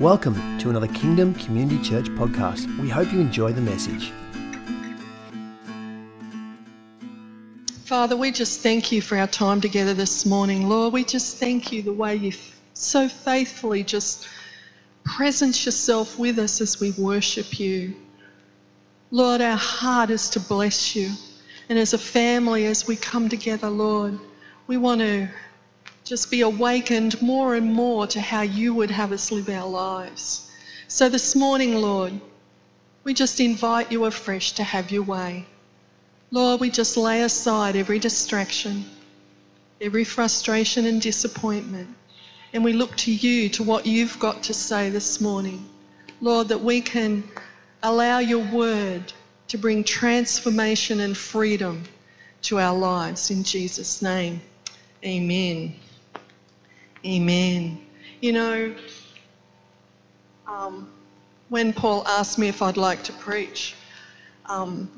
Welcome to another Kingdom Community Church podcast. We hope you enjoy the message. Father, we just thank you for our time together this morning. Lord, we just thank you the way you so faithfully just presence yourself with us as we worship you. Lord, our heart is to bless you. And as a family, as we come together, Lord, we want to just be awakened more and more to how you would have us live our lives. So this morning, Lord, we just invite you afresh to have your way. Lord, we just lay aside every distraction, every frustration and disappointment, and we look to you, to what you've got to say this morning. Lord, that we can allow your word to bring transformation and freedom to our lives. In Jesus' name, amen. Amen. You know, um, when Paul asked me if I'd like to preach, um,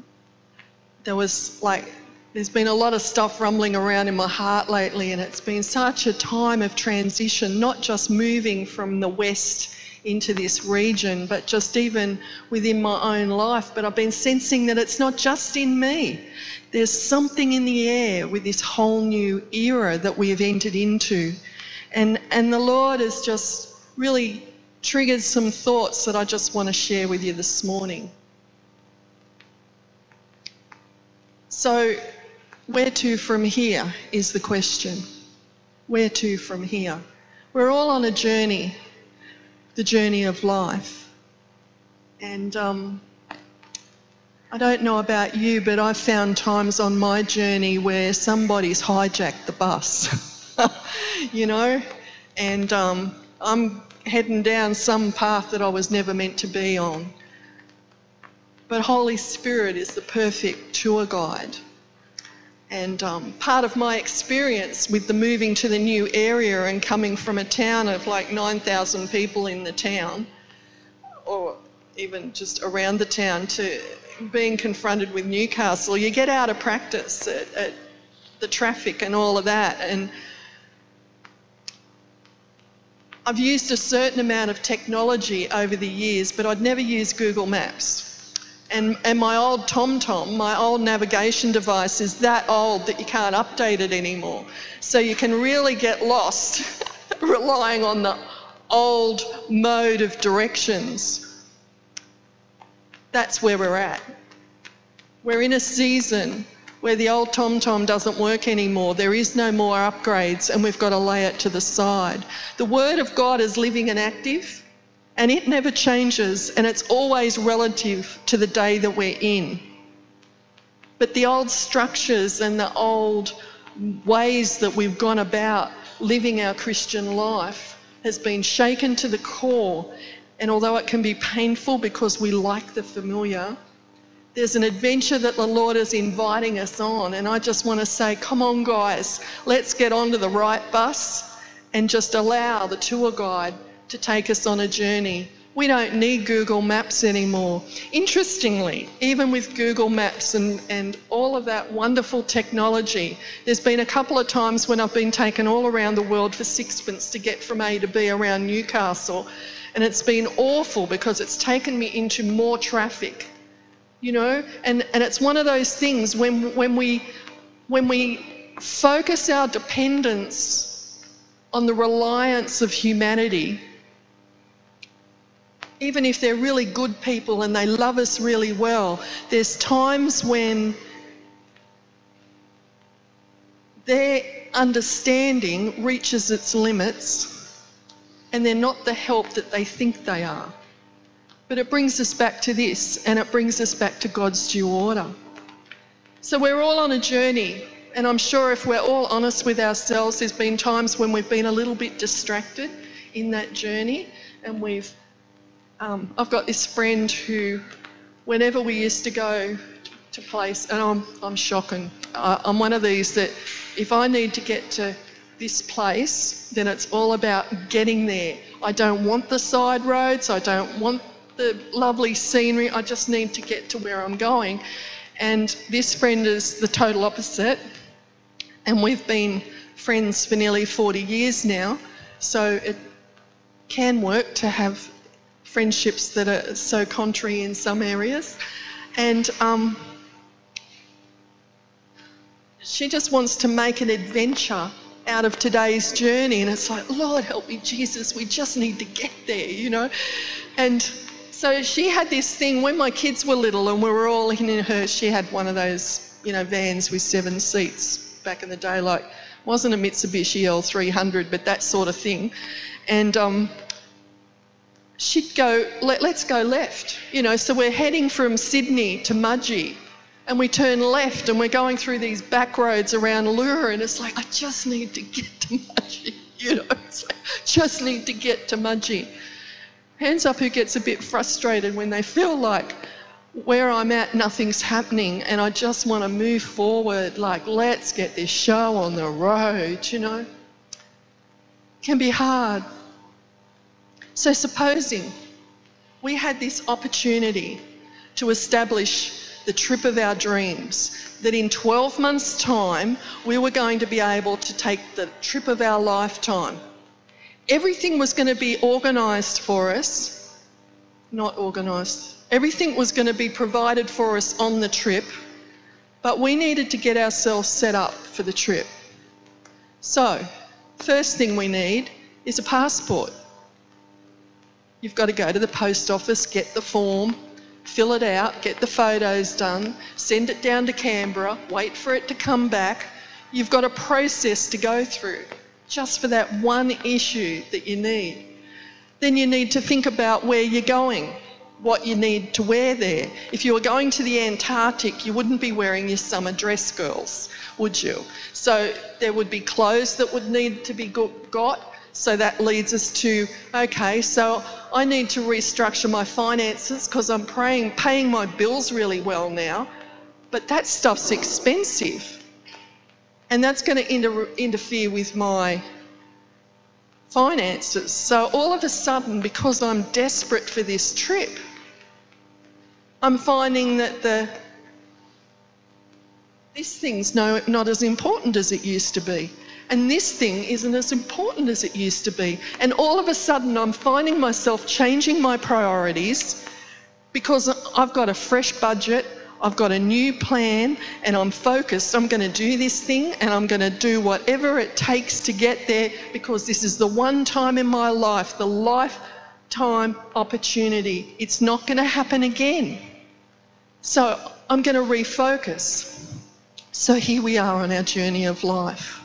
there was like, there's been a lot of stuff rumbling around in my heart lately, and it's been such a time of transition, not just moving from the West into this region, but just even within my own life. But I've been sensing that it's not just in me. There's something in the air with this whole new era that we have entered into. And, and the Lord has just really triggered some thoughts that I just want to share with you this morning. So, where to from here is the question. Where to from here? We're all on a journey, the journey of life. And um, I don't know about you, but I've found times on my journey where somebody's hijacked the bus, you know, and um, I'm heading down some path that I was never meant to be on. But Holy Spirit is the perfect tour guide. And um, part of my experience with the moving to the new area and coming from a town of like 9,000 people in the town, or even just around the town, to being confronted with Newcastle, you get out of practice at, at the traffic and all of that. And I've used a certain amount of technology over the years, but I'd never used Google Maps. And, and my old TomTom, my old navigation device, is that old that you can't update it anymore. So you can really get lost relying on the old mode of directions. That's where we're at. We're in a season where the old TomTom -tom doesn't work anymore. There is no more upgrades, and we've got to lay it to the side. The Word of God is living and active and it never changes and it's always relative to the day that we're in. But the old structures and the old ways that we've gone about living our Christian life has been shaken to the core. And although it can be painful because we like the familiar, there's an adventure that the Lord is inviting us on. And I just want to say, come on, guys, let's get onto the right bus and just allow the tour guide to take us on a journey. We don't need Google Maps anymore. Interestingly, even with Google Maps and, and all of that wonderful technology, there's been a couple of times when I've been taken all around the world for sixpence to get from A to B around Newcastle, and it's been awful because it's taken me into more traffic. You know, and, and it's one of those things when, when, we, when we focus our dependence on the reliance of humanity, even if they're really good people and they love us really well, there's times when their understanding reaches its limits and they're not the help that they think they are. But it brings us back to this and it brings us back to God's due order. So we're all on a journey, and I'm sure if we're all honest with ourselves, there's been times when we've been a little bit distracted in that journey and we've um, I've got this friend who, whenever we used to go to place, and I'm, I'm shocking. I, I'm one of these that if I need to get to this place, then it's all about getting there. I don't want the side roads, I don't want the lovely scenery, I just need to get to where I'm going. And this friend is the total opposite, and we've been friends for nearly 40 years now, so it can work to have friendships that are so contrary in some areas. And um, she just wants to make an adventure out of today's journey. And it's like, Lord, help me, Jesus, we just need to get there, you know? And so she had this thing when my kids were little and we were all in her, she had one of those, you know, vans with seven seats back in the day, like, wasn't a Mitsubishi L300, but that sort of thing. And um, she'd go, Let, us go left, you know, so we're heading from Sydney to Mudgee and we turn left and we're going through these back roads around Lura and it's like, I just need to get to Mudgee, you know, it's like, just need to get to Mudgee. Hands up who gets a bit frustrated when they feel like where I'm at, nothing's happening and I just want to move forward, like, let's get this show on the road, you know. Can be hard. So, supposing we had this opportunity to establish the trip of our dreams. That in 12 months' time, we were going to be able to take the trip of our lifetime. Everything was going to be organised for us, not organised, everything was going to be provided for us on the trip, but we needed to get ourselves set up for the trip. So, first thing we need is a passport. You've got to go to the post office, get the form, fill it out, get the photos done, send it down to Canberra, wait for it to come back. You've got a process to go through just for that one issue that you need. Then you need to think about where you're going, what you need to wear there. If you were going to the Antarctic, you wouldn't be wearing your summer dress, girls, would you? So there would be clothes that would need to be got. So that leads us to okay, so I need to restructure my finances because I'm praying, paying my bills really well now, but that stuff's expensive. And that's going to inter- interfere with my finances. So all of a sudden, because I'm desperate for this trip, I'm finding that the this thing's no, not as important as it used to be and this thing isn't as important as it used to be. And all of a sudden, I'm finding myself changing my priorities because I've got a fresh budget, I've got a new plan, and I'm focused. I'm going to do this thing and I'm going to do whatever it takes to get there because this is the one time in my life, the lifetime opportunity. It's not going to happen again. So I'm going to refocus. So here we are on our journey of life.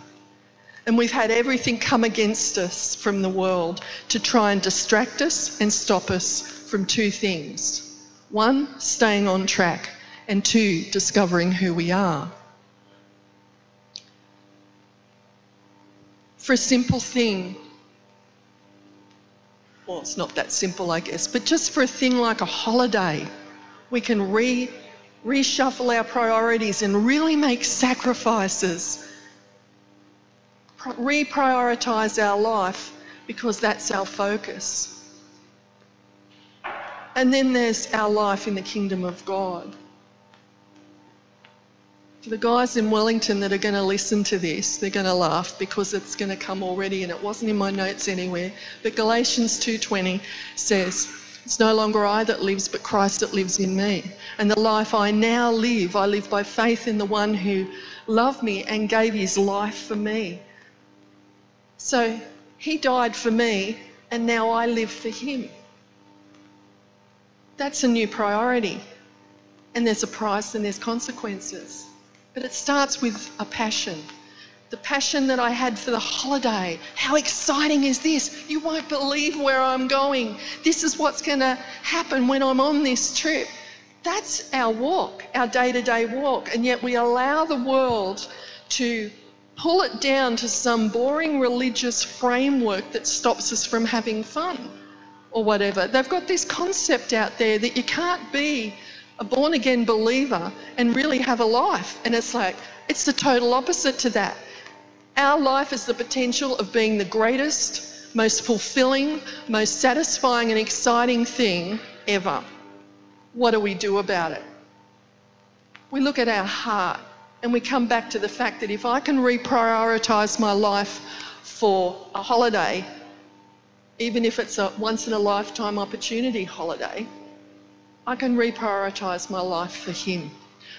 And we've had everything come against us from the world to try and distract us and stop us from two things one, staying on track, and two, discovering who we are. For a simple thing, well, it's not that simple, I guess, but just for a thing like a holiday, we can re, reshuffle our priorities and really make sacrifices reprioritize our life because that's our focus. And then there's our life in the kingdom of God. For the guys in Wellington that are going to listen to this, they're going to laugh because it's going to come already and it wasn't in my notes anywhere. But Galatians 2:20 says, "It's no longer I that lives, but Christ that lives in me. And the life I now live, I live by faith in the one who loved me and gave his life for me." So he died for me, and now I live for him. That's a new priority. And there's a price and there's consequences. But it starts with a passion. The passion that I had for the holiday. How exciting is this? You won't believe where I'm going. This is what's going to happen when I'm on this trip. That's our walk, our day to day walk. And yet we allow the world to pull it down to some boring religious framework that stops us from having fun or whatever. They've got this concept out there that you can't be a born again believer and really have a life. And it's like, it's the total opposite to that. Our life is the potential of being the greatest, most fulfilling, most satisfying, and exciting thing ever. What do we do about it? We look at our heart and we come back to the fact that if I can reprioritise my life for a holiday, even if it's a once in a lifetime opportunity holiday, I can reprioritize my life for Him,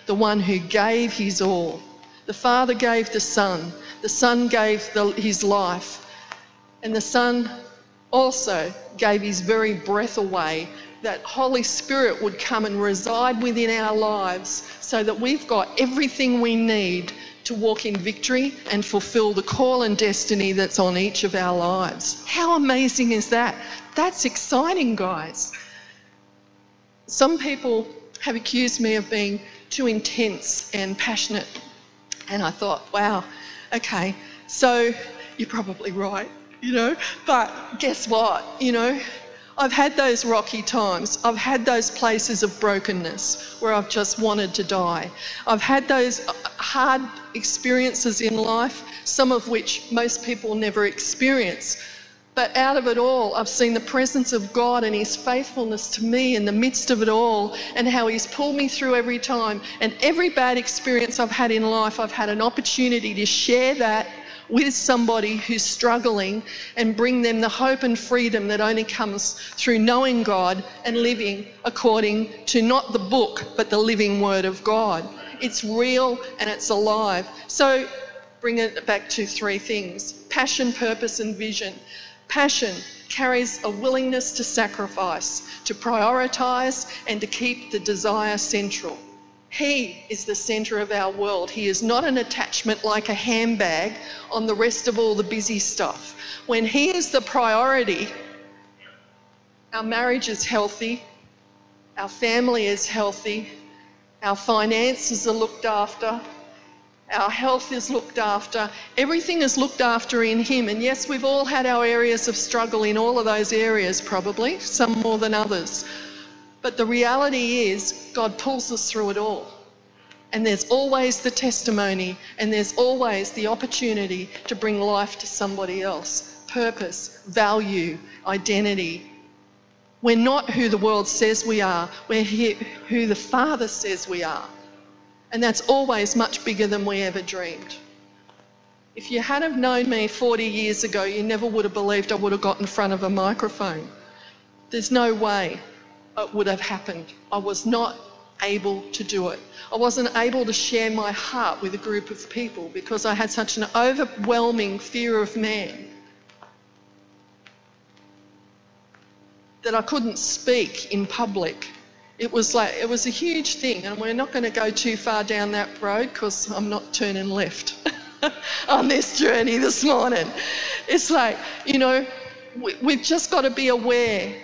the one who gave His all. The Father gave the Son, the Son gave the, His life, and the Son also gave His very breath away that Holy Spirit would come and reside within our lives so that we've got everything we need to walk in victory and fulfill the call and destiny that's on each of our lives. How amazing is that? That's exciting, guys. Some people have accused me of being too intense and passionate. And I thought, wow, okay, so you're probably right, you know. But guess what? You know, I've had those rocky times. I've had those places of brokenness where I've just wanted to die. I've had those uh, hard experiences in life, some of which most people never experience. But out of it all, I've seen the presence of God and His faithfulness to me in the midst of it all, and how He's pulled me through every time. And every bad experience I've had in life, I've had an opportunity to share that with somebody who's struggling and bring them the hope and freedom that only comes through knowing God and living according to not the book, but the living Word of God. It's real and it's alive. So, bring it back to three things passion, purpose, and vision. Passion carries a willingness to sacrifice, to prioritise, and to keep the desire central. He is the centre of our world. He is not an attachment like a handbag on the rest of all the busy stuff. When He is the priority, our marriage is healthy, our family is healthy, our finances are looked after, our health is looked after. Everything is looked after in Him. And yes, we've all had our areas of struggle in all of those areas, probably, some more than others. But the reality is, God pulls us through it all. And there's always the testimony, and there's always the opportunity to bring life to somebody else purpose, value, identity. We're not who the world says we are, we're who the Father says we are. And that's always much bigger than we ever dreamed. If you had have known me 40 years ago, you never would have believed I would have got in front of a microphone. There's no way it would have happened. I was not able to do it. I wasn't able to share my heart with a group of people because I had such an overwhelming fear of man that I couldn't speak in public it was like it was a huge thing, and we're not going to go too far down that road because I'm not turning left on this journey this morning. It's like you know, we, we've just got to be aware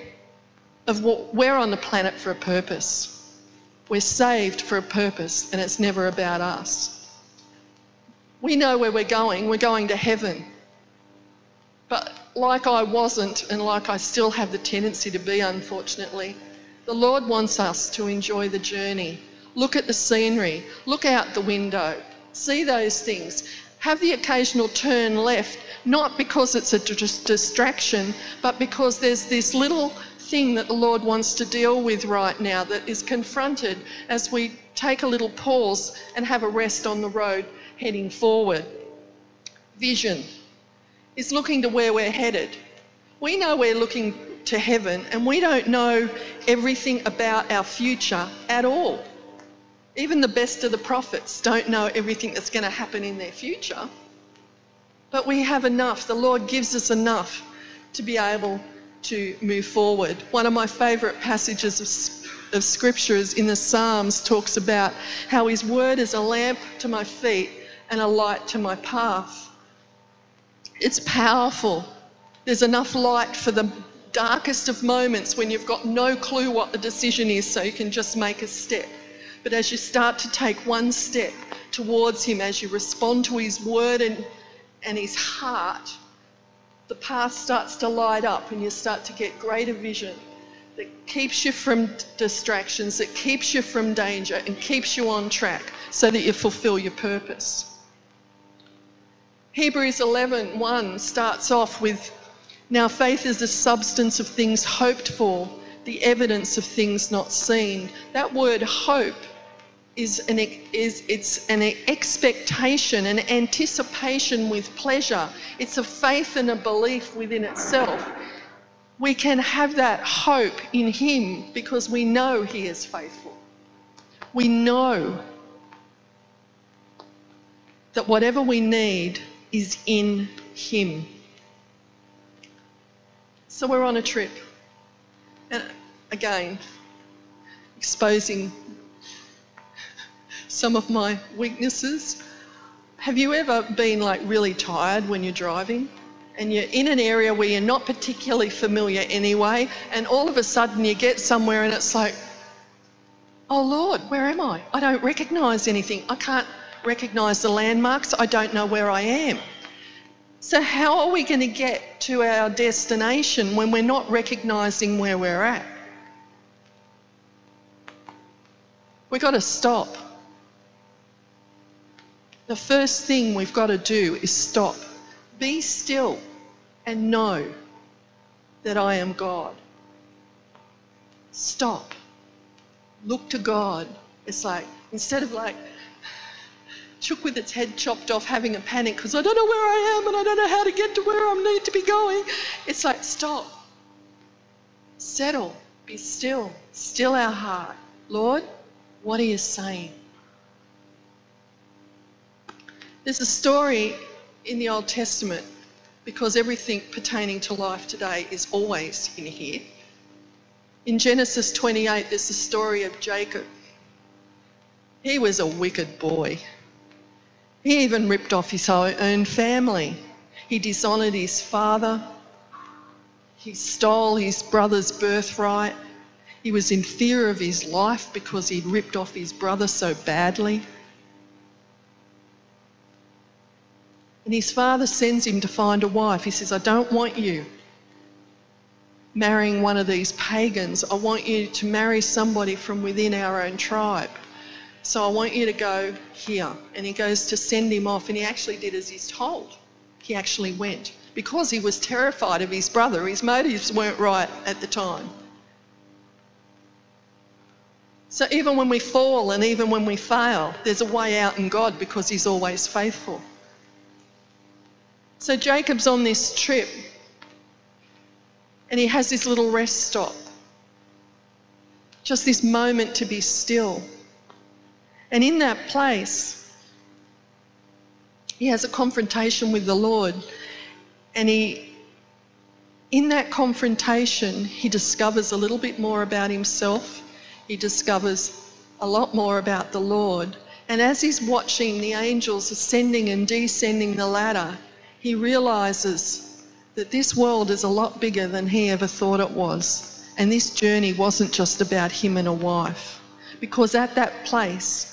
of what we're on the planet for a purpose. We're saved for a purpose, and it's never about us. We know where we're going. We're going to heaven. But like I wasn't, and like I still have the tendency to be, unfortunately, the Lord wants us to enjoy the journey. Look at the scenery, look out the window, see those things. Have the occasional turn left, not because it's a distraction, but because there's this little thing that the Lord wants to deal with right now that is confronted as we take a little pause and have a rest on the road heading forward. Vision is looking to where we're headed. We know we're looking to heaven and we don't know everything about our future at all. Even the best of the prophets don't know everything that's going to happen in their future. But we have enough. The Lord gives us enough to be able to move forward. One of my favourite passages of, of scripture is in the Psalms talks about how His word is a lamp to my feet and a light to my path. It's powerful. There's enough light for the darkest of moments when you've got no clue what the decision is, so you can just make a step. But as you start to take one step towards Him, as you respond to His word and, and His heart, the path starts to light up and you start to get greater vision that keeps you from distractions, that keeps you from danger, and keeps you on track so that you fulfill your purpose. Hebrews 11:1 starts off with now, faith is the substance of things hoped for, the evidence of things not seen. That word hope is an, is, it's an expectation, an anticipation with pleasure. It's a faith and a belief within itself. we can have that hope in Him because we know He is faithful. We know that whatever we need is in Him. So we're on a trip. And again, exposing some of my weaknesses. Have you ever been like really tired when you're driving? and you're in an area where you're not particularly familiar anyway, and all of a sudden you get somewhere and it's like, oh Lord, where am I? I don't recognise anything. I can't recognise the landmarks. I don't know where I am. So, how are we going to get to our destination when we're not recognising where we're at? We've got to stop. The first thing we've got to do is stop. Be still and know that I am God. Stop. Look to God. It's like, instead of like, chook with its head chopped off, having a panic because I don't know where I am and I don't know how to get to where I need to be going. It's like, stop. Settle. Be still. Still our heart. Lord, what are you saying? There's a story in the Old Testament because everything pertaining to life today is always in here. In Genesis 28, there's the story of Jacob. He was a wicked boy. He even ripped off his own family. He dishonoured his father. He stole his brother's birthright. He was in fear of his life because he'd ripped off his brother so badly. And his father sends him to find a wife. He says, I don't want you marrying one of these pagans. I want you to marry somebody from within our own tribe. So I want you to go here. And he goes to send him off, and he actually did as he's told. He actually went because he was terrified of his brother. His motives weren't right at the time. So even when we fall and even when we fail, there's a way out in God because he's always faithful. So Jacob's on this trip and he has this little rest stop. Just this moment to be still. And in that place, he has a confrontation with the Lord. And he, in that confrontation, he discovers a little bit more about himself. He discovers a lot more about the Lord. And as he's watching the angels ascending and descending the ladder, he realizes that this world is a lot bigger than he ever thought it was. And this journey wasn't just about him and a wife. Because at that place,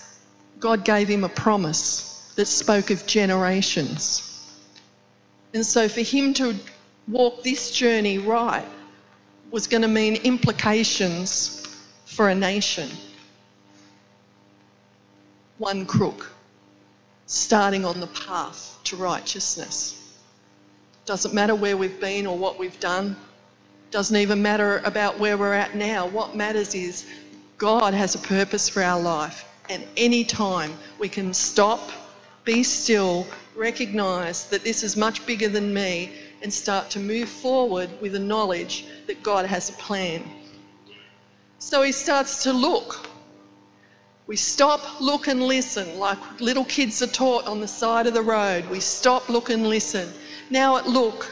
God gave him a promise that spoke of generations. And so for him to walk this journey right was going to mean implications for a nation. One crook starting on the path to righteousness. Doesn't matter where we've been or what we've done. Doesn't even matter about where we're at now. What matters is God has a purpose for our life. And any time we can stop, be still, recognize that this is much bigger than me, and start to move forward with the knowledge that God has a plan. So he starts to look. We stop, look, and listen like little kids are taught on the side of the road. We stop, look, and listen. Now at look,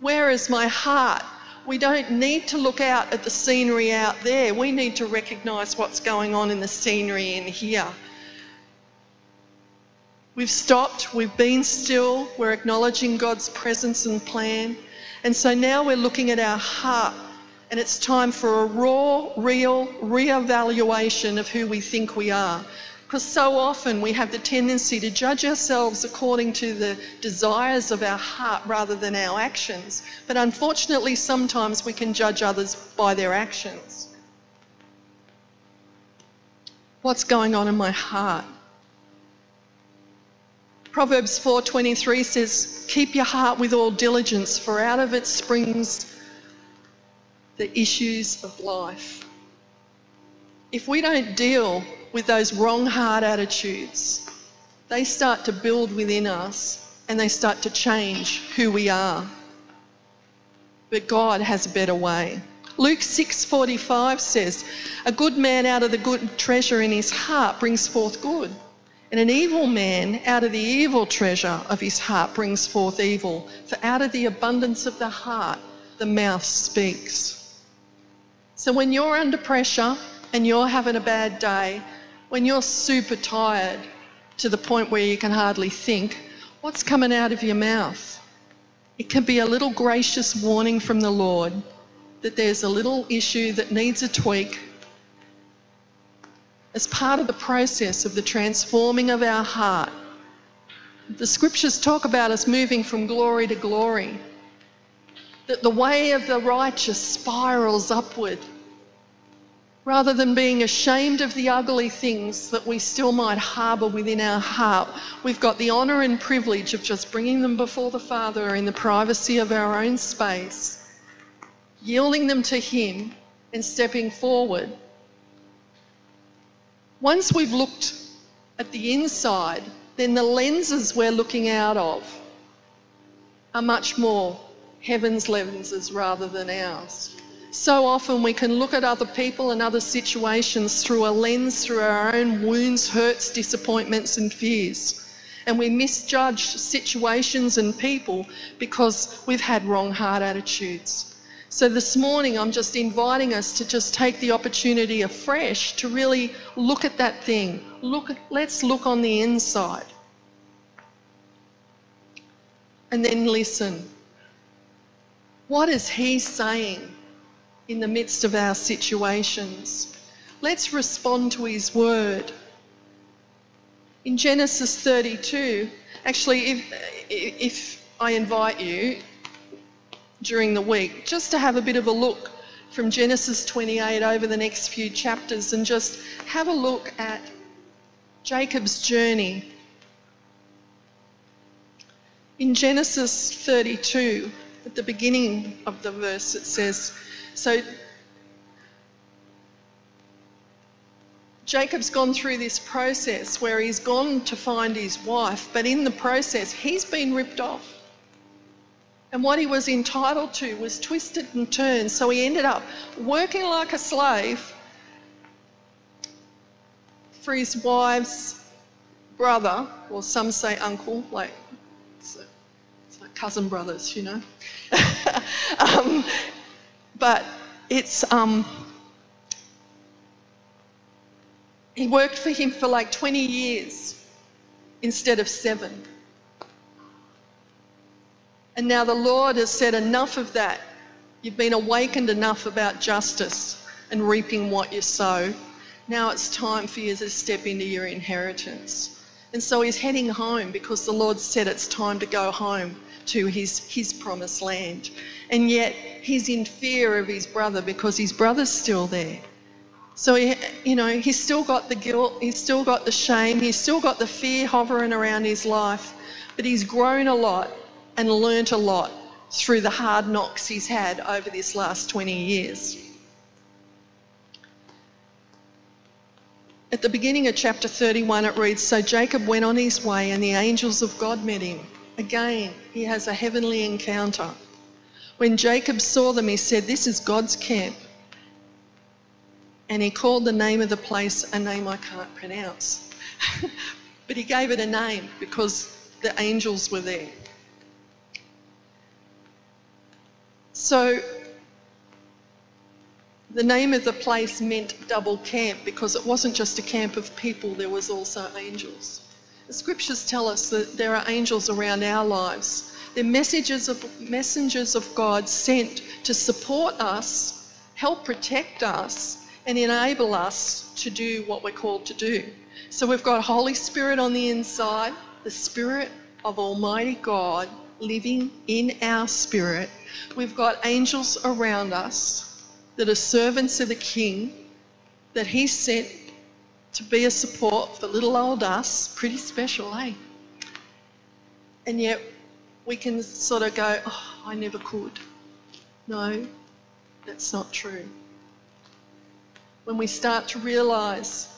where is my heart? We don't need to look out at the scenery out there. We need to recognise what's going on in the scenery in here. We've stopped, we've been still, we're acknowledging God's presence and plan. And so now we're looking at our heart, and it's time for a raw, real re-evaluation of who we think we are. Because so often we have the tendency to judge ourselves according to the desires of our heart rather than our actions. But unfortunately, sometimes we can judge others by their actions. What's going on in my heart? Proverbs 4:23 says, "Keep your heart with all diligence, for out of it springs the issues of life." If we don't deal with those wrong heart attitudes, they start to build within us and they start to change who we are. but God has a better way. Luke 6:45 says, "A good man out of the good treasure in his heart brings forth good, and an evil man out of the evil treasure of his heart brings forth evil. For out of the abundance of the heart the mouth speaks." So when you're under pressure and you're having a bad day, when you're super tired to the point where you can hardly think, what's coming out of your mouth? It can be a little gracious warning from the Lord that there's a little issue that needs a tweak. As part of the process of the transforming of our heart, the scriptures talk about us moving from glory to glory. That the way of the righteous spirals upward. Rather than being ashamed of the ugly things that we still might harbour within our heart, we've got the honour and privilege of just bringing them before the Father in the privacy of our own space, yielding them to Him, and stepping forward. Once we've looked at the inside, then the lenses we're looking out of are much more heaven's lenses rather than ours. So often we can look at other people and other situations through a lens through our own wounds, hurts, disappointments, and fears. And we misjudge situations and people because we've had wrong heart attitudes. So this morning, I'm just inviting us to just take the opportunity afresh to really look at that thing. Look, let's look on the inside. And then listen. What is he saying? In the midst of our situations. Let's respond to his word. In Genesis 32, actually, if, if I invite you during the week just to have a bit of a look from Genesis 28 over the next few chapters and just have a look at Jacob's journey. In Genesis 32, at the beginning of the verse, it says, so Jacob's gone through this process where he's gone to find his wife, but in the process, he's been ripped off. And what he was entitled to was twisted and turned. So he ended up working like a slave for his wife's brother, or some say uncle, like it's, like cousin brothers, you know. um, but it's um, he worked for him for like 20 years instead of seven. And now the Lord has said, enough of that. You've been awakened enough about justice and reaping what you sow. Now it's time for you to step into your inheritance. And so he's heading home because the Lord said it's time to go home to his, his promised land. And yet he's in fear of his brother because his brother's still there. So, he, you know, he's still got the guilt, he's still got the shame, he's still got the fear hovering around his life, but he's grown a lot and learnt a lot through the hard knocks he's had over this last 20 years. At the beginning of chapter 31, it reads So Jacob went on his way, and the angels of God met him. Again, he has a heavenly encounter. When Jacob saw them, he said, This is God's camp. And he called the name of the place a name I can't pronounce. but he gave it a name because the angels were there. So the name of the place meant double camp because it wasn't just a camp of people, there was also angels. The scriptures tell us that there are angels around our lives. They're messages of, messengers of God sent to support us, help protect us, and enable us to do what we're called to do. So we've got Holy Spirit on the inside, the Spirit of Almighty God living in our spirit. We've got angels around us that are servants of the King that He sent to be a support for little old us, pretty special, eh? And yet we can sort of go, oh, I never could. No, that's not true. When we start to realise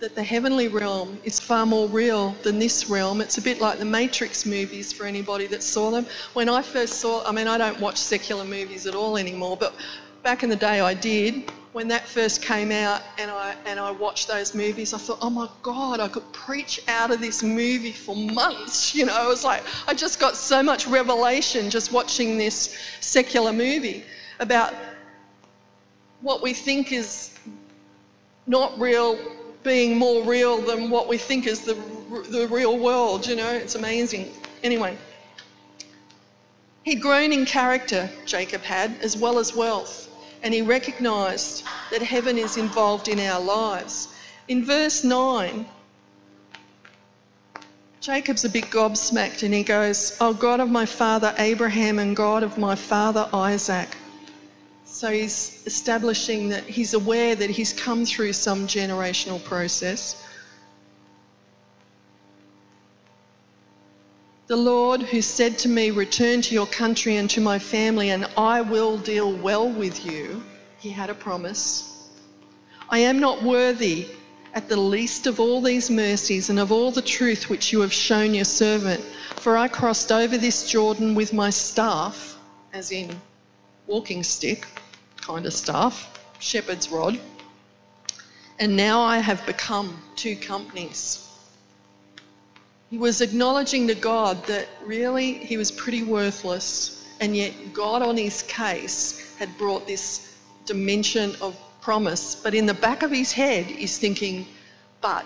that the heavenly realm is far more real than this realm. It's a bit like the Matrix movies for anybody that saw them. When I first saw, I mean, I don't watch secular movies at all anymore, but back in the day I did. When that first came out and I and I watched those movies, I thought, oh my God, I could preach out of this movie for months. You know, I was like I just got so much revelation just watching this secular movie about what we think is not real being more real than what we think is the, the real world, you know, it's amazing. Anyway, he'd grown in character, Jacob had, as well as wealth, and he recognised that heaven is involved in our lives. In verse 9, Jacob's a bit gobsmacked and he goes, Oh, God of my father Abraham and God of my father Isaac. So he's establishing that he's aware that he's come through some generational process. The Lord who said to me, Return to your country and to my family, and I will deal well with you, he had a promise. I am not worthy at the least of all these mercies and of all the truth which you have shown your servant, for I crossed over this Jordan with my staff, as in walking stick kind of staff, shepherd's rod. And now I have become two companies. He was acknowledging to God that really he was pretty worthless, and yet God on his case had brought this dimension of promise. But in the back of his head, he's thinking, but,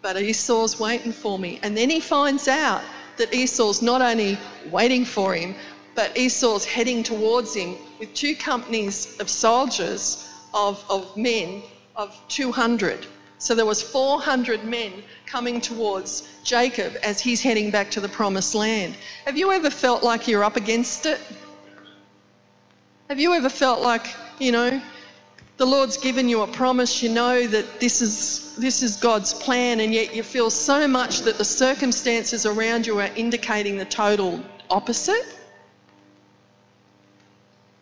but Esau's waiting for me. And then he finds out that Esau's not only waiting for him, but Esau's heading towards him with two companies of soldiers, of, of men, of 200. So there was 400 men coming towards Jacob as he's heading back to the promised land. Have you ever felt like you're up against it? Have you ever felt like, you know, the Lord's given you a promise, you know that this is this is God's plan and yet you feel so much that the circumstances around you are indicating the total opposite?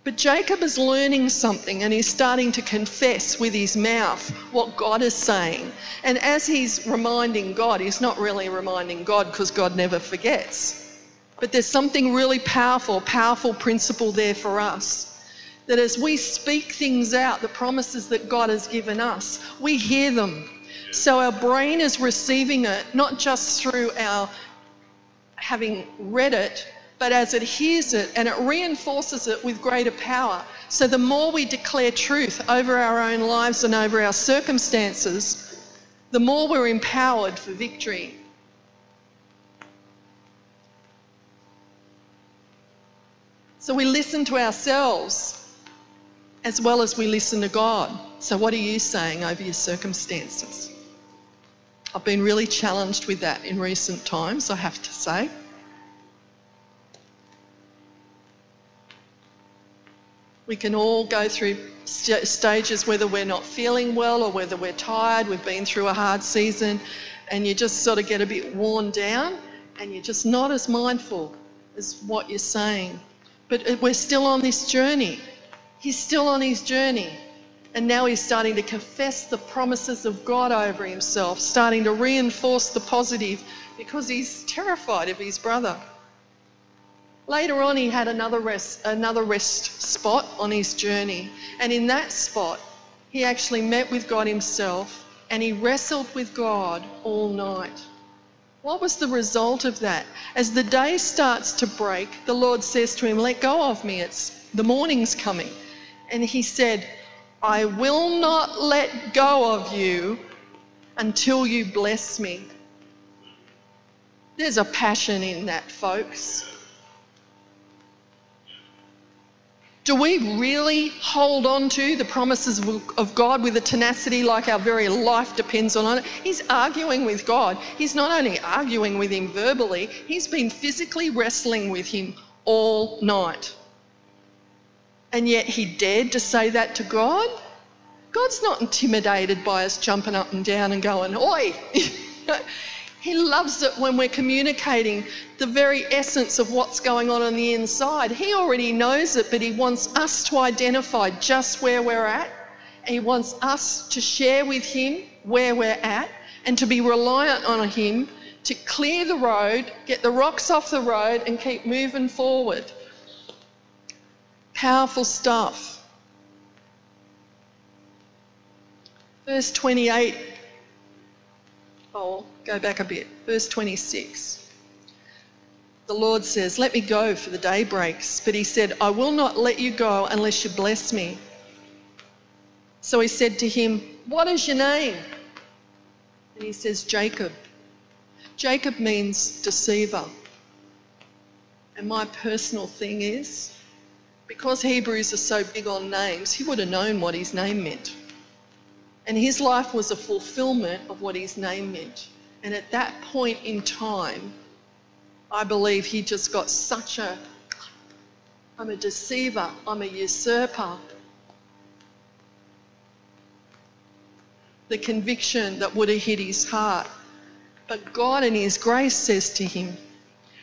But Jacob is learning something and he's starting to confess with his mouth what God is saying. And as he's reminding God, he's not really reminding God because God never forgets. But there's something really powerful, powerful principle there for us. That as we speak things out, the promises that God has given us, we hear them. So our brain is receiving it not just through our having read it, but as it hears it and it reinforces it with greater power. So the more we declare truth over our own lives and over our circumstances, the more we're empowered for victory. So we listen to ourselves as well as we listen to God. So, what are you saying over your circumstances? I've been really challenged with that in recent times, I have to say. We can all go through st- stages whether we're not feeling well or whether we're tired, we've been through a hard season, and you just sort of get a bit worn down and you're just not as mindful as what you're saying. But uh, we're still on this journey. He's still on his journey. And now he's starting to confess the promises of God over himself, starting to reinforce the positive because he's terrified of his brother. Later on, he had another rest, another rest spot on his journey. And in that spot, he actually met with God himself and he wrestled with God all night. What was the result of that? As the day starts to break, the Lord says to him, Let go of me, it's the morning's coming. And he said, I will not let go of you until you bless me. There's a passion in that, folks. Do we really hold on to the promises of God with a tenacity like our very life depends on it? He's arguing with God. He's not only arguing with him verbally, he's been physically wrestling with him all night. And yet he dared to say that to God? God's not intimidated by us jumping up and down and going, Oi! He loves it when we're communicating the very essence of what's going on on the inside. He already knows it, but He wants us to identify just where we're at. He wants us to share with Him where we're at and to be reliant on Him to clear the road, get the rocks off the road, and keep moving forward. Powerful stuff. Verse 28. Go back a bit. Verse 26. The Lord says, Let me go, for the day breaks. But he said, I will not let you go unless you bless me. So he said to him, What is your name? And he says, Jacob. Jacob means deceiver. And my personal thing is, because Hebrews are so big on names, he would have known what his name meant. And his life was a fulfillment of what his name meant. And at that point in time, I believe he just got such a I'm a deceiver, I'm a usurper. The conviction that would have hit his heart. But God, in His grace, says to him,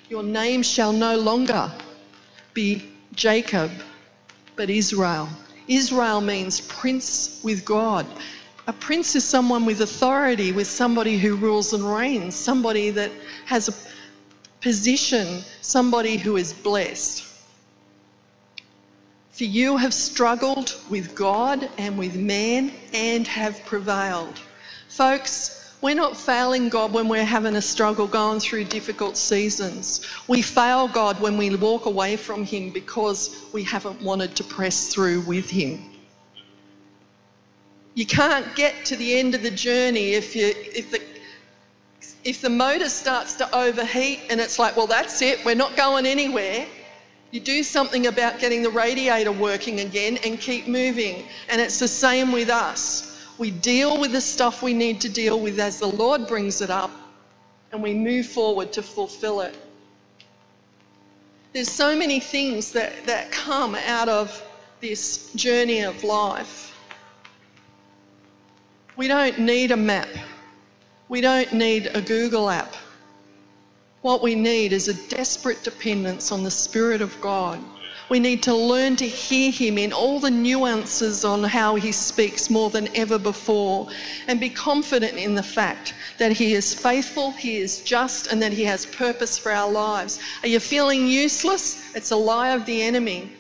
Your name shall no longer be Jacob, but Israel. Israel means prince with God. A prince is someone with authority, with somebody who rules and reigns, somebody that has a position, somebody who is blessed. For you have struggled with God and with man and have prevailed. Folks, we're not failing God when we're having a struggle going through difficult seasons. We fail God when we walk away from Him because we haven't wanted to press through with Him. You can't get to the end of the journey if, you, if, the, if the motor starts to overheat and it's like, well, that's it, we're not going anywhere. You do something about getting the radiator working again and keep moving. And it's the same with us. We deal with the stuff we need to deal with as the Lord brings it up, and we move forward to fulfill it. There's so many things that, that come out of this journey of life. We don't need a map. We don't need a Google app. What we need is a desperate dependence on the Spirit of God we need to learn to hear him in all the nuances on how he speaks more than ever before and be confident in the fact that he is faithful, he is just, and that he has purpose for our lives. Are you feeling useless? It's a lie of the enemy.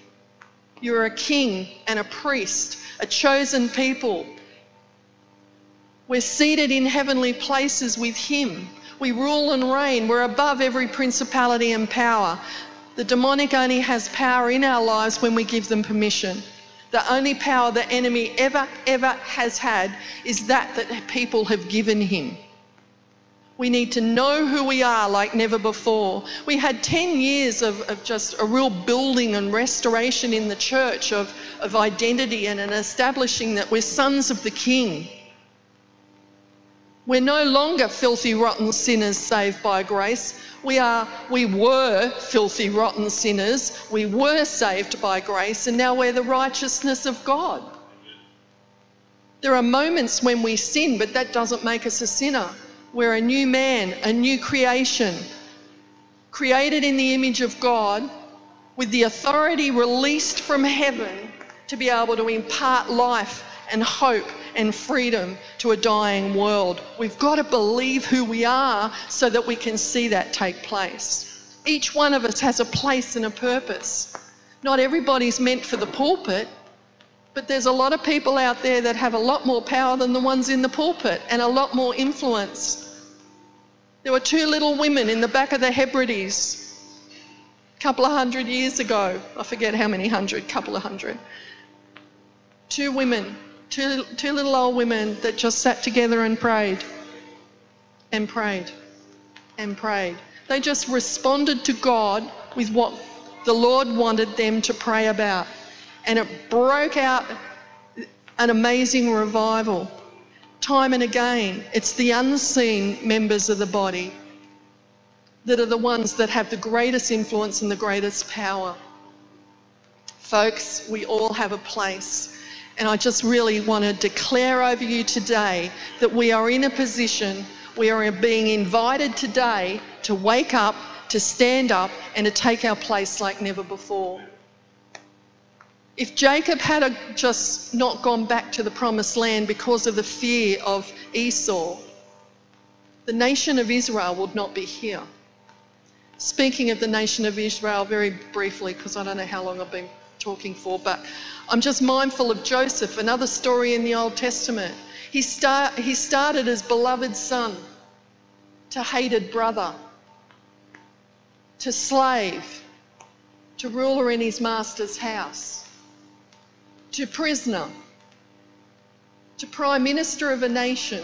You're a king and a priest, a chosen people. We're seated in heavenly places with him. We rule and reign. We're above every principality and power. The demonic only has power in our lives when we give them permission. The only power the enemy ever, ever has had is that that people have given him. We need to know who we are like never before. We had 10 years of, of, just a real building and restoration in the church of, of identity and an establishing that we're sons of the King. We're no longer filthy, rotten sinners saved by grace. We are, we were filthy, rotten sinners. We were saved by grace, and now we're the righteousness of God. There are moments when we sin, but that doesn't make us a sinner. We're a new man, a new creation, created in the image of God, with the authority released from heaven to be able to impart life and hope and freedom to a dying world. We've got to believe who we are so that we can see that take place. Each one of us has a place and a purpose. Not everybody's meant for the pulpit, but there's a lot of people out there that have a lot more power than the ones in the pulpit and a lot more influence. There were two little women in the back of the Hebrides a couple of hundred years ago. I forget how many hundred, couple of hundred. Two women Two, two little old women that just sat together and prayed and prayed and prayed. They just responded to God with what the Lord wanted them to pray about. And it broke out an amazing revival. Time and again, it's the unseen members of the body that are the ones that have the greatest influence and the greatest power. Folks, we all have a place and I just really want to declare over you today that we are in a position, we are being invited today to wake up, to stand up, and to take our place like never before. If Jacob had just not gone back to the promised land because of the fear of Esau, the nation of Israel would not be here. Speaking of the nation of Israel, very briefly, because I don't know how long I've been talking for, but I'm just mindful of Joseph, another story in the Old Testament. He, start, he started as beloved son to hated brother, to slave, to ruler in his master's house, to prisoner, to prime minister of a nation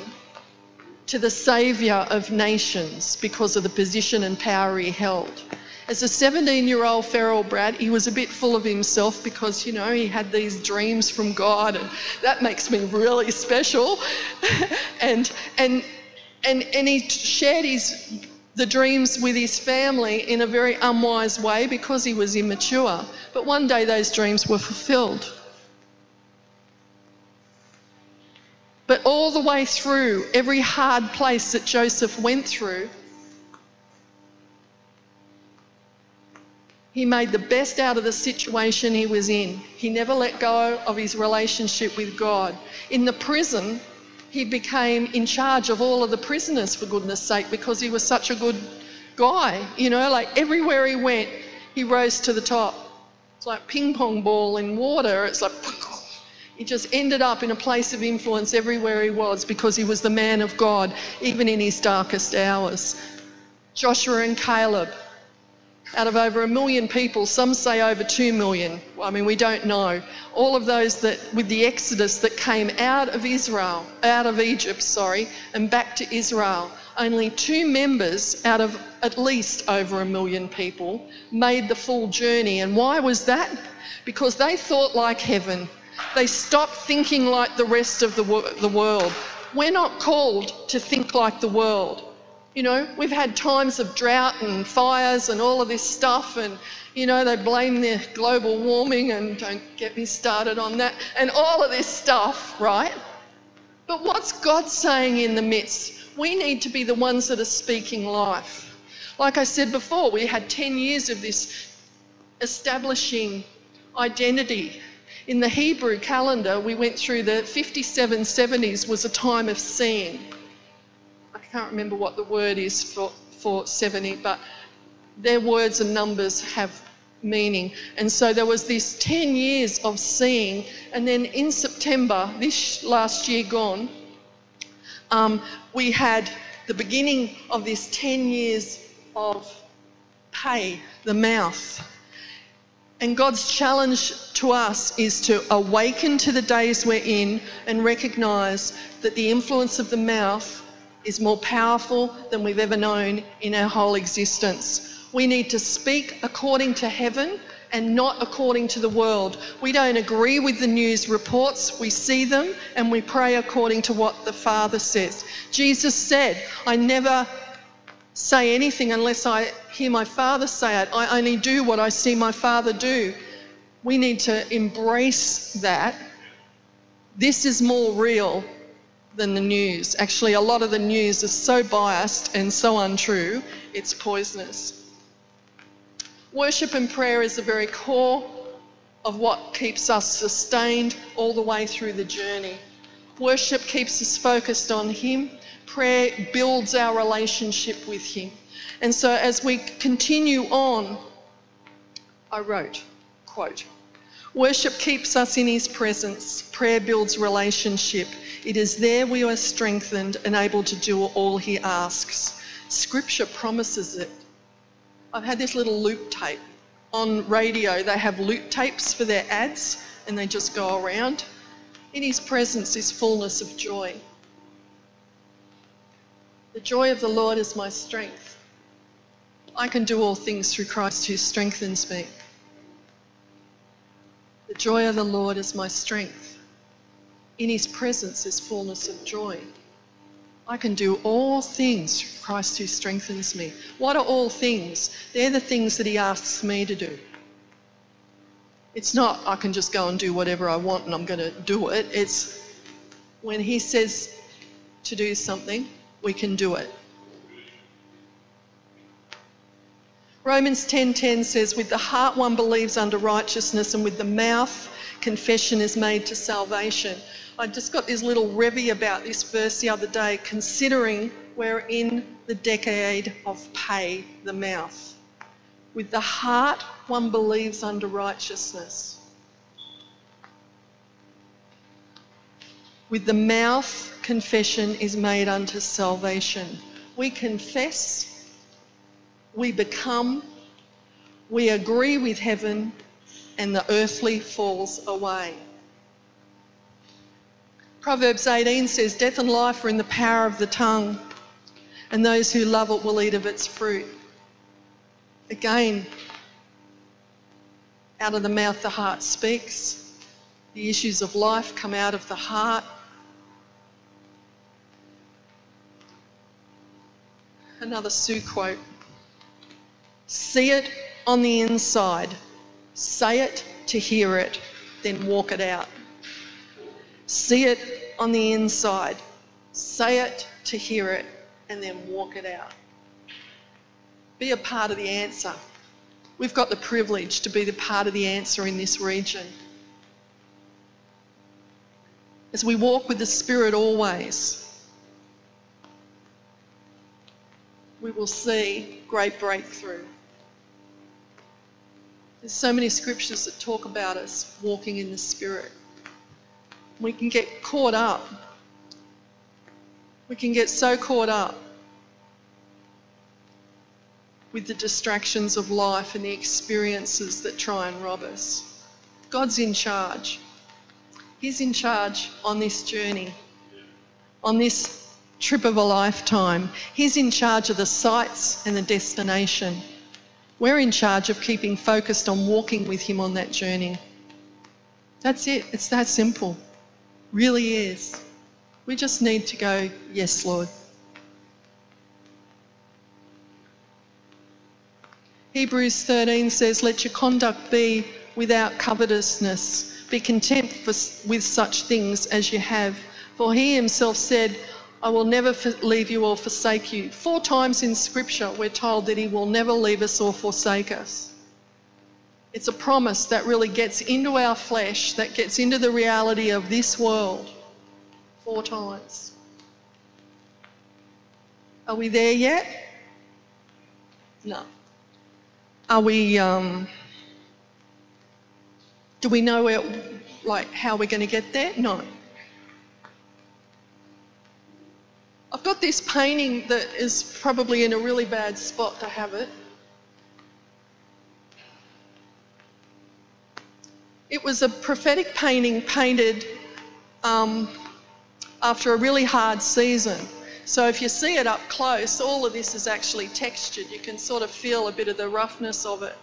to the saviour of nations because of the position and power he held. As a 17 year old feral brat, he was a bit full of himself because, you know, he had these dreams from God, and that makes me really special. and, and, and, and he shared his, the dreams with his family in a very unwise way because he was immature. But one day those dreams were fulfilled. But all the way through, every hard place that Joseph went through, he made the best out of the situation he was in. He never let go of his relationship with God. In the prison, he became in charge of all of the prisoners, for goodness sake, because he was such a good guy. You know, like everywhere he went, he rose to the top. It's like ping pong ball in water. It's like he just ended up in a place of influence everywhere he was because he was the man of God, even in his darkest hours. Joshua and Caleb, out of over a million people, some say over two million. I mean, we don't know. All of those that, with the Exodus that came out of Israel, out of Egypt, sorry, and back to Israel, only two members out of at least over a million people made the full journey. And why was that? Because they thought like heaven. They stopped thinking like the rest of the, the world. We're not called to think like the world. You know, we've had times of drought and fires and all of this stuff, and, you know, they blame the global warming, and don't get me started on that, and all of this stuff, right? But what's God saying in the midst? We need to be the ones that are speaking life. Like I said before, we had 10 years of this establishing identity in the Hebrew calendar, we went through the 5770s was a time of seeing. Can't remember what the word is for, for 70, but their words and numbers have meaning. And so there was this 10 years of seeing, and then in September, this last year gone, um, we had the beginning of this 10 years of pay, the mouth. And God's challenge to us is to awaken to the days we're in and recognize that the influence of the mouth is more powerful than we've ever known in our whole existence. We need to speak according to heaven and not according to the world. We don't agree with the news reports, we see them and we pray according to what the Father says. Jesus said, I never say anything unless I hear my Father say it. I only do what I see my Father do. We need to embrace that. This is more real than the news. Actually, a lot of the news is so biased and so untrue, it's poisonous. Worship and prayer is the very core of what keeps us sustained all the way through the journey. Worship keeps us focused on Him prayer builds our relationship with Him. And so as we continue on, I wrote, quote, Worship keeps us in His presence. Prayer builds relationship. It is there we are strengthened and able to do all He asks. Scripture promises it. I've had this little loop tape. On radio, they have loop tapes for their ads and they just go around. In His presence is fullness of joy. The joy of the Lord is my strength. I can do all things through Christ who strengthens me. The joy of the Lord is my strength. In his presence is fullness of joy. I can do all things through Christ who strengthens me. What are all things? They're the things that he asks me to do. It's not I can just go and do whatever I want and I'm going to do it. It's when he says to do something, we can do it. Romans 10:10 says, "With the heart one believes unto righteousness, and with the mouth confession is made to salvation." I just got this little revy about this verse the other day, considering we're in the decade of pay the mouth. With the heart one believes unto righteousness. With the mouth confession is made unto salvation. We confess we become, we agree with heaven, and the earthly falls away. Proverbs 18 says, Death and life are in the power of the tongue, and those who love it will eat of its fruit. Again, out of the mouth the heart speaks. The issues of life come out of the heart. Another Sue quote. See it on the inside, say it to hear it, then walk it out. See it on the inside, say it to hear it, and then walk it out. Be a part of the answer. We've got the privilege to be the part of the answer in this region. As we walk with the Spirit always, we will see great breakthrough. There's so many scriptures that talk about us walking in the Spirit. We can get caught up. We can get so caught up with the distractions of life and the experiences that try and rob us. God's in charge. He's in charge on this journey, on this trip of a lifetime. He's in charge of the sights and the destination. We're in charge of keeping focused on walking with Him on that journey. That's it. It's that simple. Really is. We just need to go, Yes, Lord. Hebrews 13 says, Let your conduct be without covetousness. Be content for, with such things as you have. For he himself said, I will never leave you or forsake you. Four times in Scripture, we're told that He will never leave us or forsake us. It's a promise that really gets into our flesh, that gets into the reality of this world. Four times. Are we there yet? No. Are we, um, do we know where, like, how we're going to get there? No. I've got this painting that is probably in a really bad spot to have it. It was a prophetic painting painted um, after a really hard season. So if you see it up close, all of this is actually textured. You can sort of feel a bit of the roughness of it.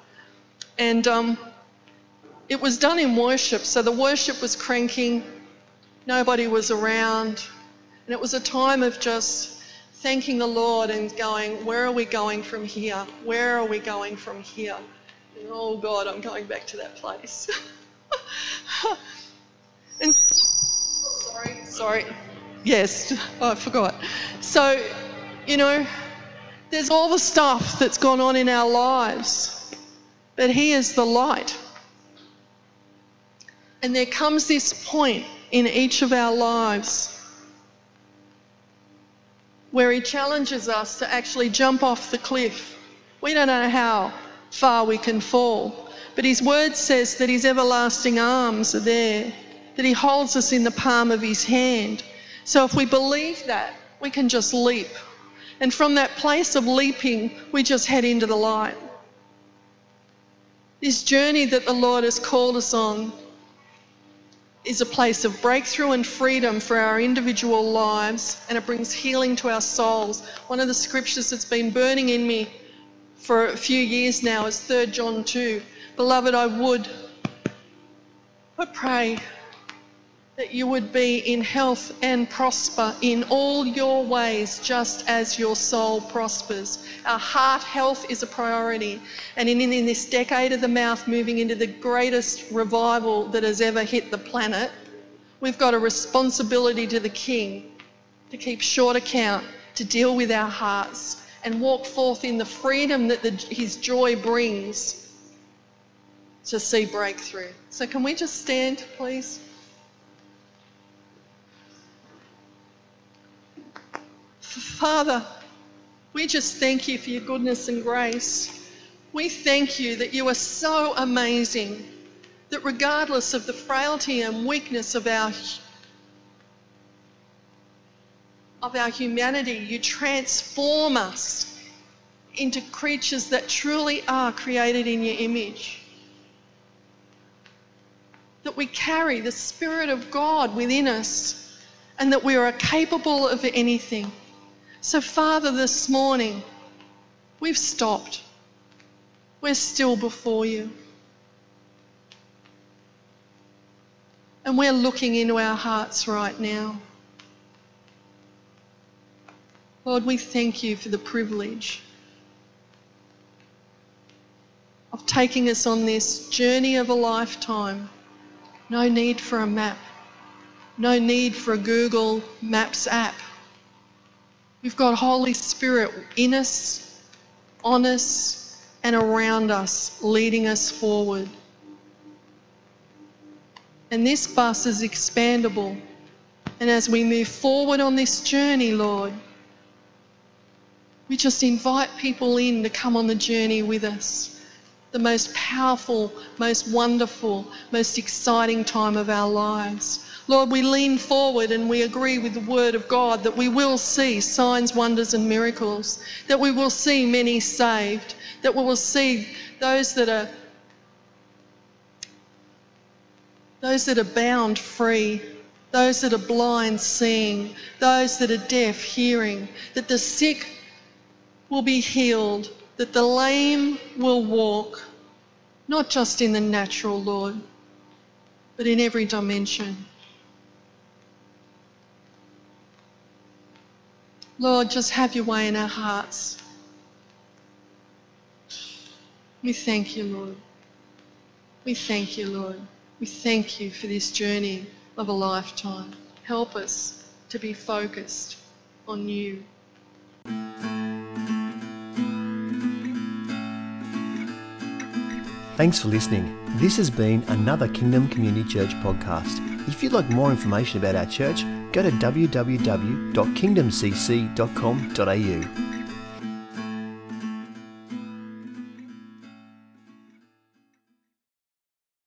And um, it was done in worship. So the worship was cranking, nobody was around. And it was a time of just thanking the Lord and going, Where are we going from here? Where are we going from here? And, oh God, I'm going back to that place. and sorry, sorry. Yes, oh, I forgot. So, you know, there's all the stuff that's gone on in our lives, but He is the light. And there comes this point in each of our lives where he challenges us to actually jump off the cliff. We don't know how far we can fall, but his word says that his everlasting arms are there, that he holds us in the palm of his hand. So if we believe that, we can just leap. And from that place of leaping, we just head into the light. This journey that the Lord has called us on is a place of breakthrough and freedom for our individual lives, and it brings healing to our souls. One of the scriptures that's been burning in me for a few years now is 3 John 2. Beloved, I would, I pray that you would be in health and prosper in all your ways, just as your soul prospers. Our heart health is a priority. And in, in this decade of the mouth, moving into the greatest revival that has ever hit the planet, we've got a responsibility to the King to keep short account, to deal with our hearts, and walk forth in the freedom that the, His joy brings to see breakthrough. So, can we just stand, please? Father, we just thank you for your goodness and grace. We thank you that you are so amazing, that regardless of the frailty and weakness of our of our humanity, you transform us into creatures that truly are created in your image. That we carry the Spirit of God within us and that we are capable of anything. So, Father, this morning, we've stopped. We're still before you. And we're looking into our hearts right now. Lord, we thank you for the privilege of taking us on this journey of a lifetime. No need for a map, no need for a Google Maps app. We've got Holy Spirit in us, on us, and around us, leading us forward. And this bus is expandable. And as we move forward on this journey, Lord, we just invite people in to come on the journey with us. The most powerful, most wonderful, most exciting time of our lives. Lord, we lean forward and we agree with the Word of God that we will see signs, wonders, and miracles, that we will see many saved, that we will see those that are those that are bound free, those that are blind seeing, those that are deaf hearing, that the sick will be healed, that the lame will walk, not just in the natural, Lord, but in every dimension. Lord, just have your way in our hearts. We thank you, Lord. We thank you, Lord. We thank you for this journey of a lifetime. Help us to be focused on you. Thanks for listening. This has been another Kingdom Community Church podcast. If you'd like more information about our church, go to www.kingdomcc.com.au.